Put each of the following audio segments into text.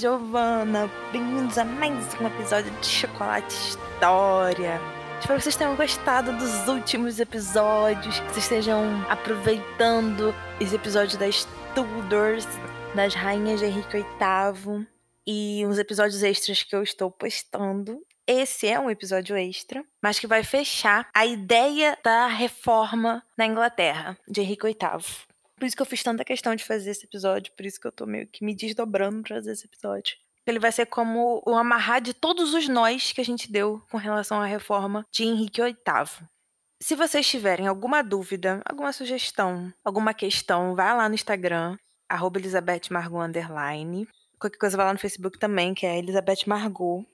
Giovana, bem-vindos a mais um episódio de Chocolate História. Espero que vocês tenham gostado dos últimos episódios, que vocês estejam aproveitando esse episódio das Tudors, das Rainhas de Henrique VIII e uns episódios extras que eu estou postando. Esse é um episódio extra, mas que vai fechar a ideia da reforma na Inglaterra de Henrique VIII. Por isso que eu fiz tanta questão de fazer esse episódio, por isso que eu tô meio que me desdobrando pra fazer esse episódio. Ele vai ser como o amarrar de todos os nós que a gente deu com relação à reforma de Henrique VIII. Se vocês tiverem alguma dúvida, alguma sugestão, alguma questão, vai lá no Instagram, arroba Elizabeth Margot. Qualquer coisa vai lá no Facebook também, que é Elizabeth Margot.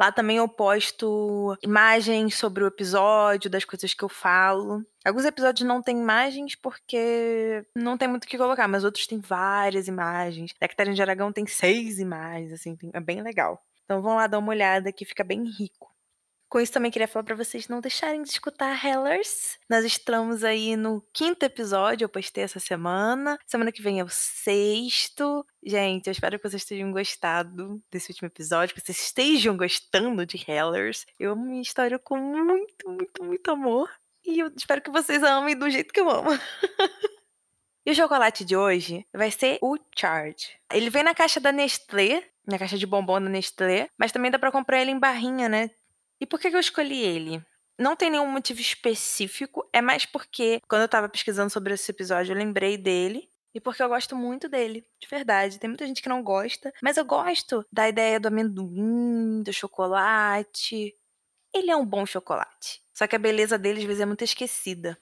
Lá também eu posto imagens sobre o episódio, das coisas que eu falo. Alguns episódios não tem imagens porque não tem muito o que colocar, mas outros têm várias imagens. A Catarina de Aragão tem seis imagens, assim, é bem legal. Então vão lá dar uma olhada que fica bem rico. Com isso, também queria falar para vocês não deixarem de escutar Hellers. Nós estamos aí no quinto episódio, eu postei essa semana. Semana que vem é o sexto. Gente, eu espero que vocês tenham gostado desse último episódio, que vocês estejam gostando de Hellers. Eu amo minha história com muito, muito, muito amor. E eu espero que vocês amem do jeito que eu amo. E o chocolate de hoje vai ser o Charge. Ele vem na caixa da Nestlé, na caixa de bombom da Nestlé, mas também dá para comprar ele em barrinha, né? E por que, eu escolhi ele? Não tem nenhum motivo específico, é mais porque quando eu tava pesquisando sobre esse episódio, eu lembrei dele. E porque eu gosto muito dele, de verdade. Tem muita gente que não gosta, mas eu gosto da ideia do amendoim, do chocolate. Ele é um bom chocolate. Só que a beleza dele às vezes é muito esquecida.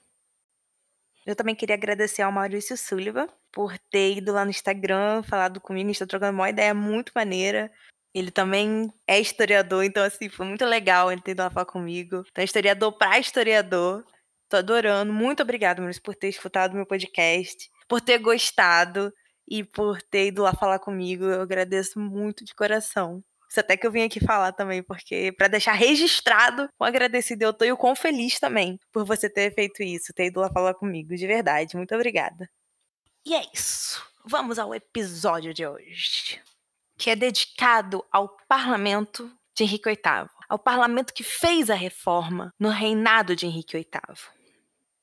Eu também queria agradecer ao Maurício Sullivan por ter ido lá no Instagram, falado comigo, está trocando uma ideia muito maneira. Ele também é historiador, então, assim, foi muito legal ele ter ido lá falar comigo. Então, historiador para historiador. Tô adorando. Muito obrigada, Maurício, por ter escutado meu podcast, por ter gostado e por ter ido lá falar comigo. Eu agradeço muito de coração. Isso até que eu vim aqui falar também, porque para deixar registrado quão agradecido eu tô e o quão feliz também por você ter feito isso, ter ido lá falar comigo, de verdade. Muito obrigada. E é isso. Vamos ao episódio de hoje que é dedicado ao parlamento de Henrique VIII, ao parlamento que fez a reforma no reinado de Henrique VIII.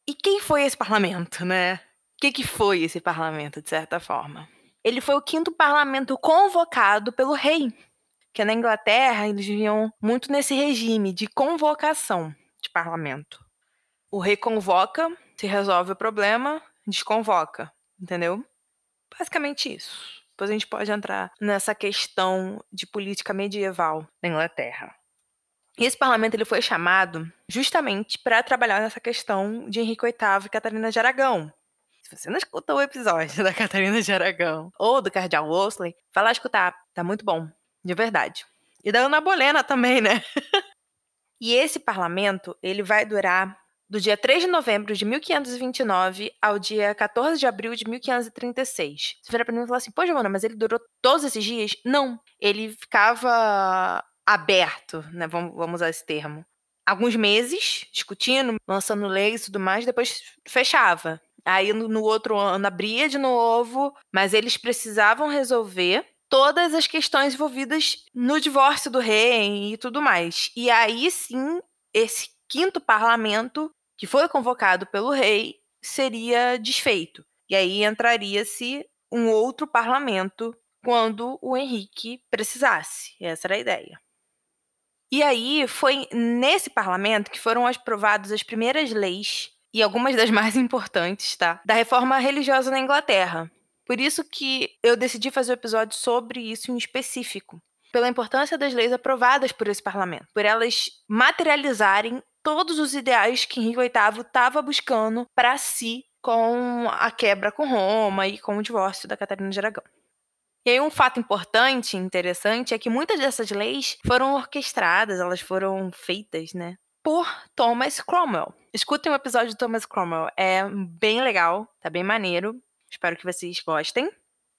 E quem foi esse parlamento, né? O que, que foi esse parlamento, de certa forma? Ele foi o quinto parlamento convocado pelo rei, que na Inglaterra eles viviam muito nesse regime de convocação de parlamento. O rei convoca, se resolve o problema, desconvoca, entendeu? Basicamente isso. Depois a gente pode entrar nessa questão de política medieval na Inglaterra. E esse parlamento ele foi chamado justamente para trabalhar nessa questão de Henrique VIII e Catarina de Aragão. Se você não escutou o episódio da Catarina de Aragão ou do Cardeal Wolsey, vai lá escutar, tá muito bom, de verdade. E da Ana Bolena também, né? e esse parlamento, ele vai durar do dia 3 de novembro de 1529 ao dia 14 de abril de 1536. Você vira pra mim e fala assim, pô, Giovana, mas ele durou todos esses dias? Não. Ele ficava aberto, né? Vamos, vamos usar esse termo. Alguns meses, discutindo, lançando leis e tudo mais, depois fechava. Aí no, no outro ano abria de novo, mas eles precisavam resolver todas as questões envolvidas no divórcio do rei e tudo mais. E aí sim, esse quinto parlamento que foi convocado pelo rei seria desfeito. E aí entraria-se um outro parlamento quando o Henrique precisasse. Essa era a ideia. E aí foi nesse parlamento que foram aprovadas as primeiras leis e algumas das mais importantes, tá? Da reforma religiosa na Inglaterra. Por isso que eu decidi fazer um episódio sobre isso em específico, pela importância das leis aprovadas por esse parlamento, por elas materializarem todos os ideais que Henrique VIII estava buscando para si com a quebra com Roma e com o divórcio da Catarina de Aragão. E aí um fato importante e interessante é que muitas dessas leis foram orquestradas, elas foram feitas, né, por Thomas Cromwell. Escutem o episódio de Thomas Cromwell, é bem legal, tá bem maneiro. Espero que vocês gostem.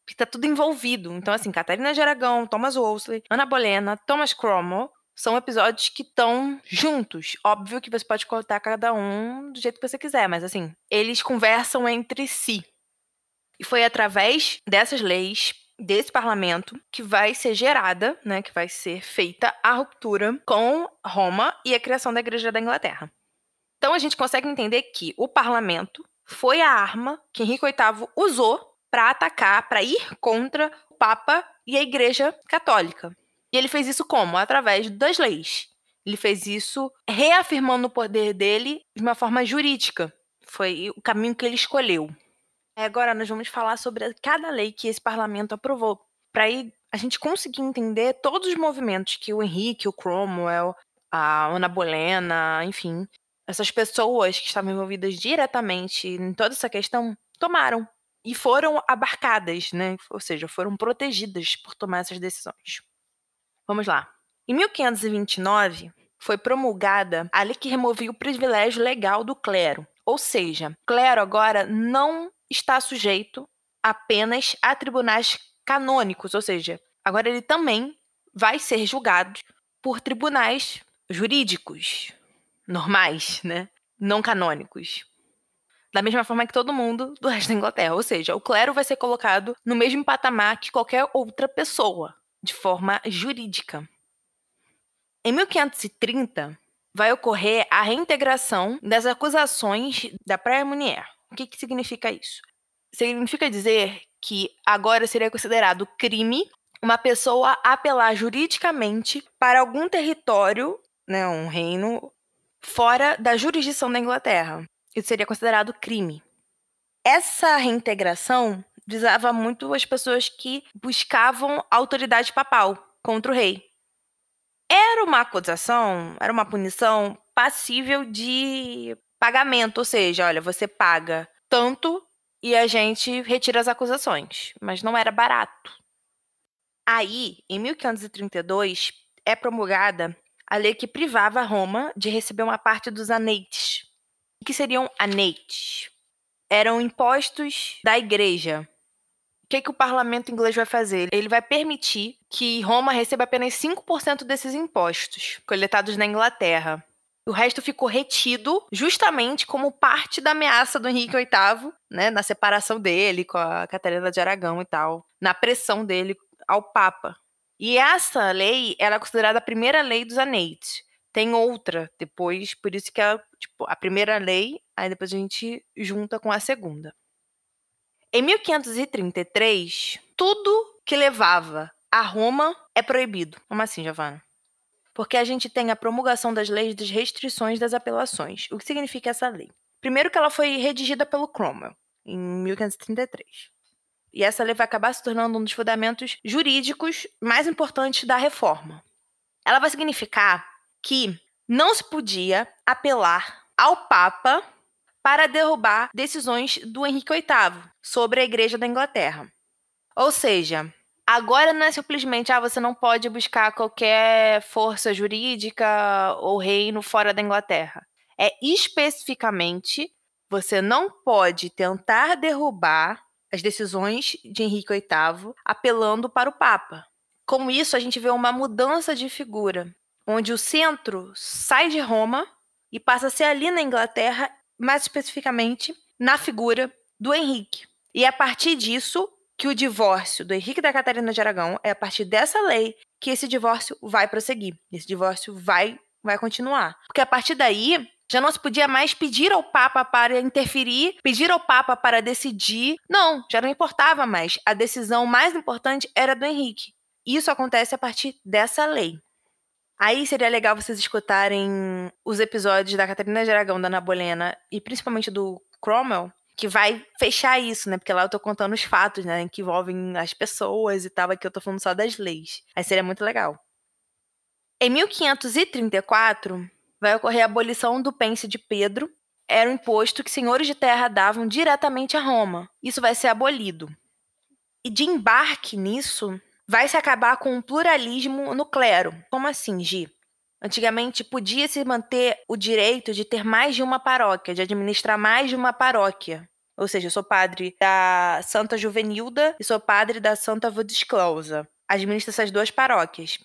Porque tá tudo envolvido. Então, assim, Catarina de Aragão, Thomas Wolsey, Ana Bolena, Thomas Cromwell são episódios que estão juntos. Óbvio que você pode cortar cada um do jeito que você quiser, mas assim, eles conversam entre si. E foi através dessas leis, desse parlamento que vai ser gerada, né, que vai ser feita a ruptura com Roma e a criação da Igreja da Inglaterra. Então a gente consegue entender que o parlamento foi a arma que Henrique VIII usou para atacar, para ir contra o Papa e a Igreja Católica. E ele fez isso como? Através das leis. Ele fez isso reafirmando o poder dele de uma forma jurídica. Foi o caminho que ele escolheu. Agora nós vamos falar sobre cada lei que esse parlamento aprovou, para a gente conseguir entender todos os movimentos que o Henrique, o Cromwell, a Ana Bolena, enfim, essas pessoas que estavam envolvidas diretamente em toda essa questão tomaram e foram abarcadas, né? Ou seja, foram protegidas por tomar essas decisões. Vamos lá. Em 1529, foi promulgada a lei que removia o privilégio legal do clero. Ou seja, o clero agora não está sujeito apenas a tribunais canônicos, ou seja, agora ele também vai ser julgado por tribunais jurídicos normais, né? Não canônicos. Da mesma forma que todo mundo do resto da Inglaterra. Ou seja, o clero vai ser colocado no mesmo patamar que qualquer outra pessoa, de forma jurídica. Em 1530, vai ocorrer a reintegração das acusações da Praia-Munier. O que, que significa isso? Significa dizer que agora seria considerado crime uma pessoa apelar juridicamente para algum território, né, um reino, fora da jurisdição da Inglaterra. Isso seria considerado crime. Essa reintegração visava muito as pessoas que buscavam autoridade papal contra o rei. Era uma acusação, era uma punição passível de pagamento, ou seja, olha, você paga tanto e a gente retira as acusações, mas não era barato. Aí, em 1532, é promulgada a lei que privava Roma de receber uma parte dos aneites. O que seriam aneites? Eram impostos da igreja, que, que o parlamento inglês vai fazer? Ele vai permitir que Roma receba apenas 5% desses impostos coletados na Inglaterra. O resto ficou retido justamente como parte da ameaça do Henrique VIII, né, na separação dele com a Catarina de Aragão e tal, na pressão dele ao Papa. E essa lei era é considerada a primeira lei dos anéis. Tem outra depois, por isso que é tipo, a primeira lei, aí depois a gente junta com a segunda. Em 1533, tudo que levava a Roma é proibido. Como assim, Giovanna? Porque a gente tem a promulgação das leis das restrições das apelações. O que significa essa lei? Primeiro que ela foi redigida pelo Cromwell, em 1533. E essa lei vai acabar se tornando um dos fundamentos jurídicos mais importantes da reforma. Ela vai significar que não se podia apelar ao Papa para derrubar decisões do Henrique VIII sobre a Igreja da Inglaterra. Ou seja, agora não é simplesmente ah, você não pode buscar qualquer força jurídica ou reino fora da Inglaterra. É especificamente você não pode tentar derrubar as decisões de Henrique VIII apelando para o Papa. Com isso, a gente vê uma mudança de figura, onde o centro sai de Roma e passa a ser ali na Inglaterra mais especificamente na figura do Henrique. E é a partir disso que o divórcio do Henrique da Catarina de Aragão é a partir dessa lei que esse divórcio vai prosseguir. Esse divórcio vai vai continuar. Porque a partir daí já não se podia mais pedir ao Papa para interferir, pedir ao Papa para decidir. Não, já não importava mais. A decisão mais importante era do Henrique. Isso acontece a partir dessa lei. Aí seria legal vocês escutarem os episódios da Catarina de Aragão, da Ana Bolena e principalmente do Cromwell, que vai fechar isso, né? Porque lá eu tô contando os fatos, né? Que envolvem as pessoas e tal. Aqui eu tô falando só das leis. Aí seria muito legal. Em 1534, vai ocorrer a abolição do pence de Pedro. Era um imposto que senhores de terra davam diretamente a Roma. Isso vai ser abolido. E de embarque nisso, vai se acabar com um pluralismo no clero. Como assim, Gi? Antigamente podia se manter o direito de ter mais de uma paróquia, de administrar mais de uma paróquia. Ou seja, eu sou padre da Santa Juvenilda e sou padre da Santa Vodisclausa. Administro essas duas paróquias.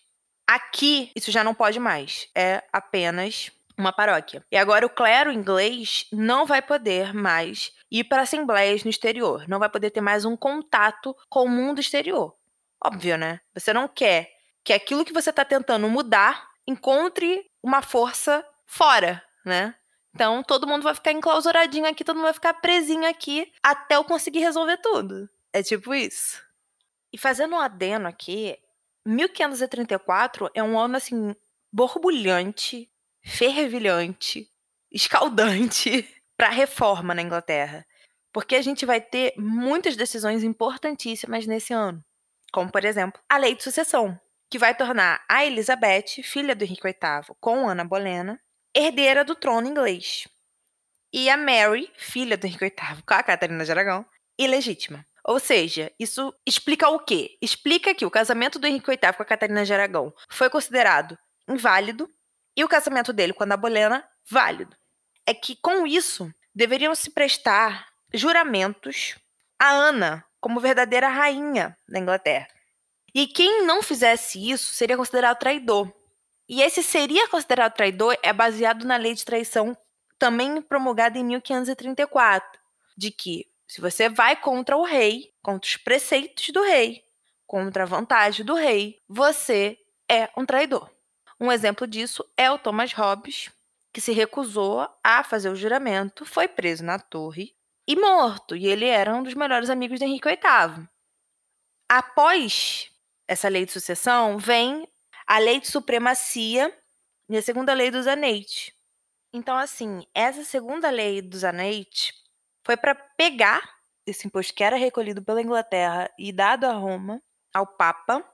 Aqui, isso já não pode mais. É apenas uma paróquia. E agora o clero inglês não vai poder mais ir para assembleias no exterior, não vai poder ter mais um contato com o mundo exterior. Óbvio, né? Você não quer que aquilo que você está tentando mudar encontre uma força fora, né? Então todo mundo vai ficar enclausuradinho aqui, todo mundo vai ficar presinho aqui até eu conseguir resolver tudo. É tipo isso. E fazendo um adeno aqui, 1534 é um ano assim borbulhante, fervilhante, escaldante para a reforma na Inglaterra. Porque a gente vai ter muitas decisões importantíssimas nesse ano. Como, por exemplo, a lei de sucessão, que vai tornar a Elizabeth, filha do Henrique VIII, com Ana Bolena, herdeira do trono inglês. E a Mary, filha do Henrique VIII, com a Catarina de Aragão, ilegítima. Ou seja, isso explica o quê? Explica que o casamento do Henrique VIII com a Catarina de Aragão foi considerado inválido e o casamento dele com a Ana Bolena válido. É que com isso deveriam se prestar juramentos a Ana como verdadeira rainha da Inglaterra. E quem não fizesse isso seria considerado traidor. E esse seria considerado traidor é baseado na lei de traição também promulgada em 1534, de que se você vai contra o rei, contra os preceitos do rei, contra a vontade do rei, você é um traidor. Um exemplo disso é o Thomas Hobbes, que se recusou a fazer o juramento, foi preso na torre e morto, e ele era um dos melhores amigos de Henrique VIII. Após essa lei de sucessão, vem a lei de supremacia e a segunda lei dos anéis. Então, assim, essa segunda lei dos anéis foi para pegar esse imposto que era recolhido pela Inglaterra e dado a Roma, ao Papa,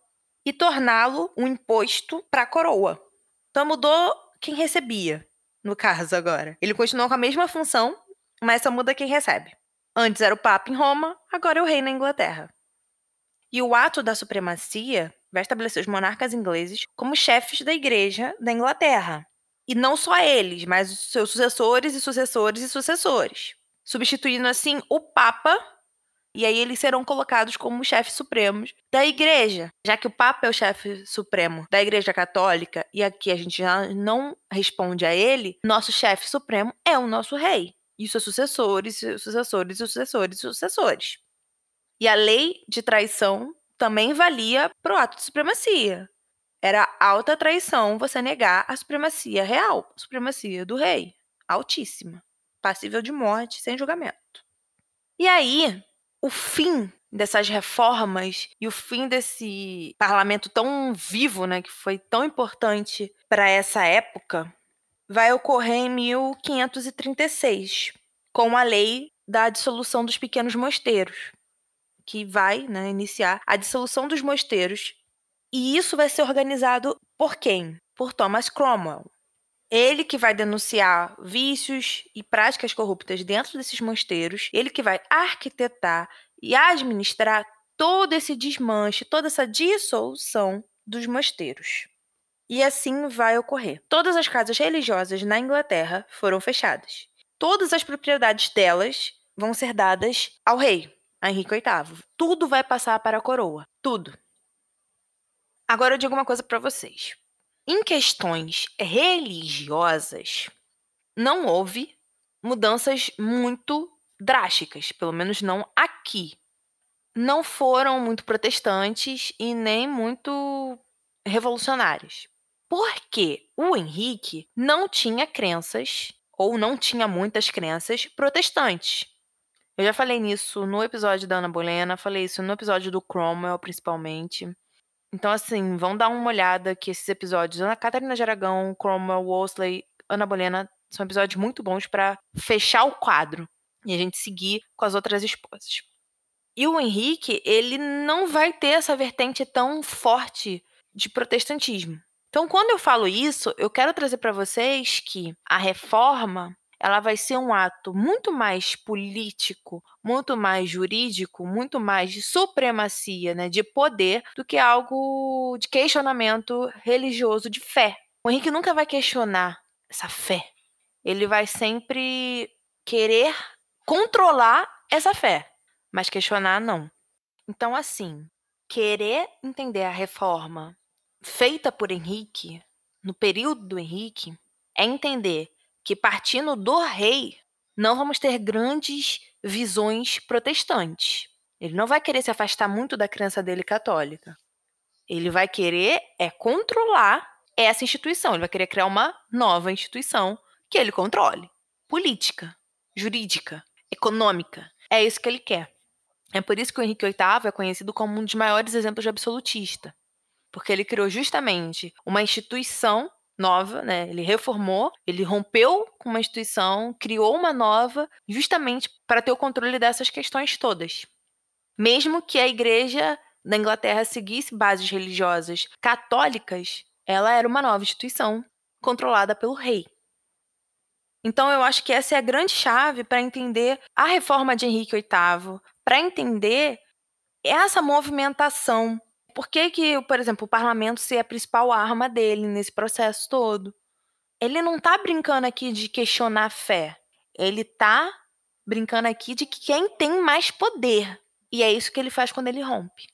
e torná-lo um imposto para a coroa. Então mudou quem recebia, no caso agora. Ele continuou com a mesma função, mas só muda quem recebe. Antes era o Papa em Roma, agora é o rei na Inglaterra. E o ato da supremacia vai estabelecer os monarcas ingleses como chefes da igreja da Inglaterra. E não só eles, mas os seus sucessores e sucessores e sucessores. Substituindo assim o Papa, e aí eles serão colocados como chefes supremos da igreja. Já que o Papa é o chefe supremo da Igreja Católica, e aqui a gente já não responde a ele, nosso chefe supremo é o nosso rei e seus sucessores, seus sucessores, seus sucessores, seus sucessores. E a lei de traição também valia para o ato de supremacia. Era alta traição você negar a supremacia real, a supremacia do rei, altíssima, passível de morte sem julgamento. E aí, o fim dessas reformas e o fim desse parlamento tão vivo, né, que foi tão importante para essa época, vai ocorrer em 1536, com a lei da dissolução dos pequenos mosteiros, que vai né, iniciar a dissolução dos mosteiros. E isso vai ser organizado por quem? Por Thomas Cromwell. Ele que vai denunciar vícios e práticas corruptas dentro desses mosteiros, ele que vai arquitetar e administrar todo esse desmanche, toda essa dissolução dos mosteiros. E assim vai ocorrer. Todas as casas religiosas na Inglaterra foram fechadas. Todas as propriedades delas vão ser dadas ao rei, a Henrique VIII. Tudo vai passar para a coroa. Tudo. Agora eu digo uma coisa para vocês. Em questões religiosas, não houve mudanças muito drásticas, pelo menos não aqui. Não foram muito protestantes e nem muito revolucionários. Porque o Henrique não tinha crenças, ou não tinha muitas crenças protestantes. Eu já falei nisso no episódio da Ana Bolena, falei isso no episódio do Cromwell, principalmente. Então, assim, vão dar uma olhada que esses episódios, Ana Catarina de Aragão, Cromwell, Wolsey, Ana Bolena, são episódios muito bons para fechar o quadro e a gente seguir com as outras esposas. E o Henrique, ele não vai ter essa vertente tão forte de protestantismo. Então, quando eu falo isso, eu quero trazer para vocês que a reforma ela vai ser um ato muito mais político, muito mais jurídico, muito mais de supremacia, né, de poder, do que algo de questionamento religioso de fé. O Henrique nunca vai questionar essa fé. Ele vai sempre querer controlar essa fé, mas questionar não. Então, assim, querer entender a reforma feita por Henrique, no período do Henrique, é entender que partindo do rei, não vamos ter grandes visões protestantes. Ele não vai querer se afastar muito da crença dele católica. Ele vai querer é controlar essa instituição. Ele vai querer criar uma nova instituição que ele controle. Política, jurídica, econômica. É isso que ele quer. É por isso que o Henrique VIII é conhecido como um dos maiores exemplos de absolutista. Porque ele criou justamente uma instituição nova, né? Ele reformou, ele rompeu com uma instituição, criou uma nova, justamente para ter o controle dessas questões todas. Mesmo que a igreja da Inglaterra seguisse bases religiosas católicas, ela era uma nova instituição controlada pelo rei. Então eu acho que essa é a grande chave para entender a reforma de Henrique VIII, para entender essa movimentação por que, que, por exemplo, o parlamento ser a principal arma dele nesse processo todo? Ele não tá brincando aqui de questionar a fé. Ele tá brincando aqui de quem tem mais poder. E é isso que ele faz quando ele rompe.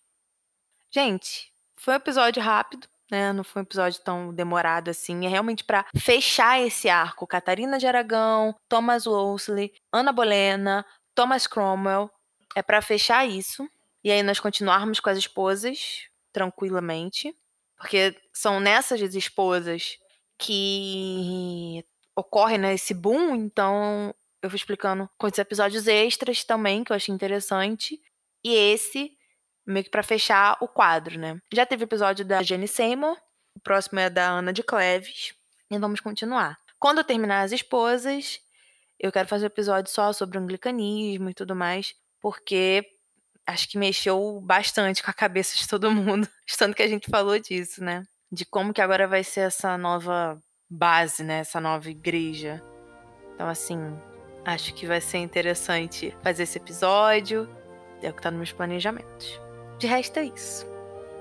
Gente, foi um episódio rápido, né? Não foi um episódio tão demorado assim. É realmente para fechar esse arco. Catarina de Aragão, Thomas Wolsey, Ana Bolena, Thomas Cromwell. É para fechar isso. E aí nós continuarmos com as esposas tranquilamente, porque são nessas esposas que ocorre né, esse boom, então eu vou explicando com esses episódios extras também, que eu achei interessante, e esse meio que para fechar o quadro, né? Já teve episódio da Jenny Seymour, o próximo é da Ana de Cleves, e vamos continuar. Quando eu terminar as esposas, eu quero fazer um episódio só sobre o anglicanismo e tudo mais, porque acho que mexeu bastante com a cabeça de todo mundo, tanto que a gente falou disso, né? De como que agora vai ser essa nova base, né? Essa nova igreja. Então, assim, acho que vai ser interessante fazer esse episódio. É o que tá nos meus planejamentos. De resto, é isso.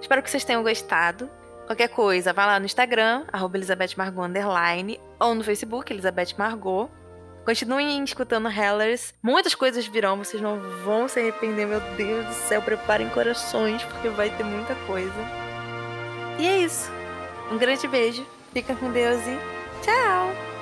Espero que vocês tenham gostado. Qualquer coisa, vá lá no Instagram, arroba Elizabeth Margot, ou no Facebook, Elizabeth Margot. Continuem escutando Hellers. Muitas coisas virão, vocês não vão se arrepender, meu Deus do céu. Preparem corações, porque vai ter muita coisa. E é isso. Um grande beijo. Fica com Deus e tchau!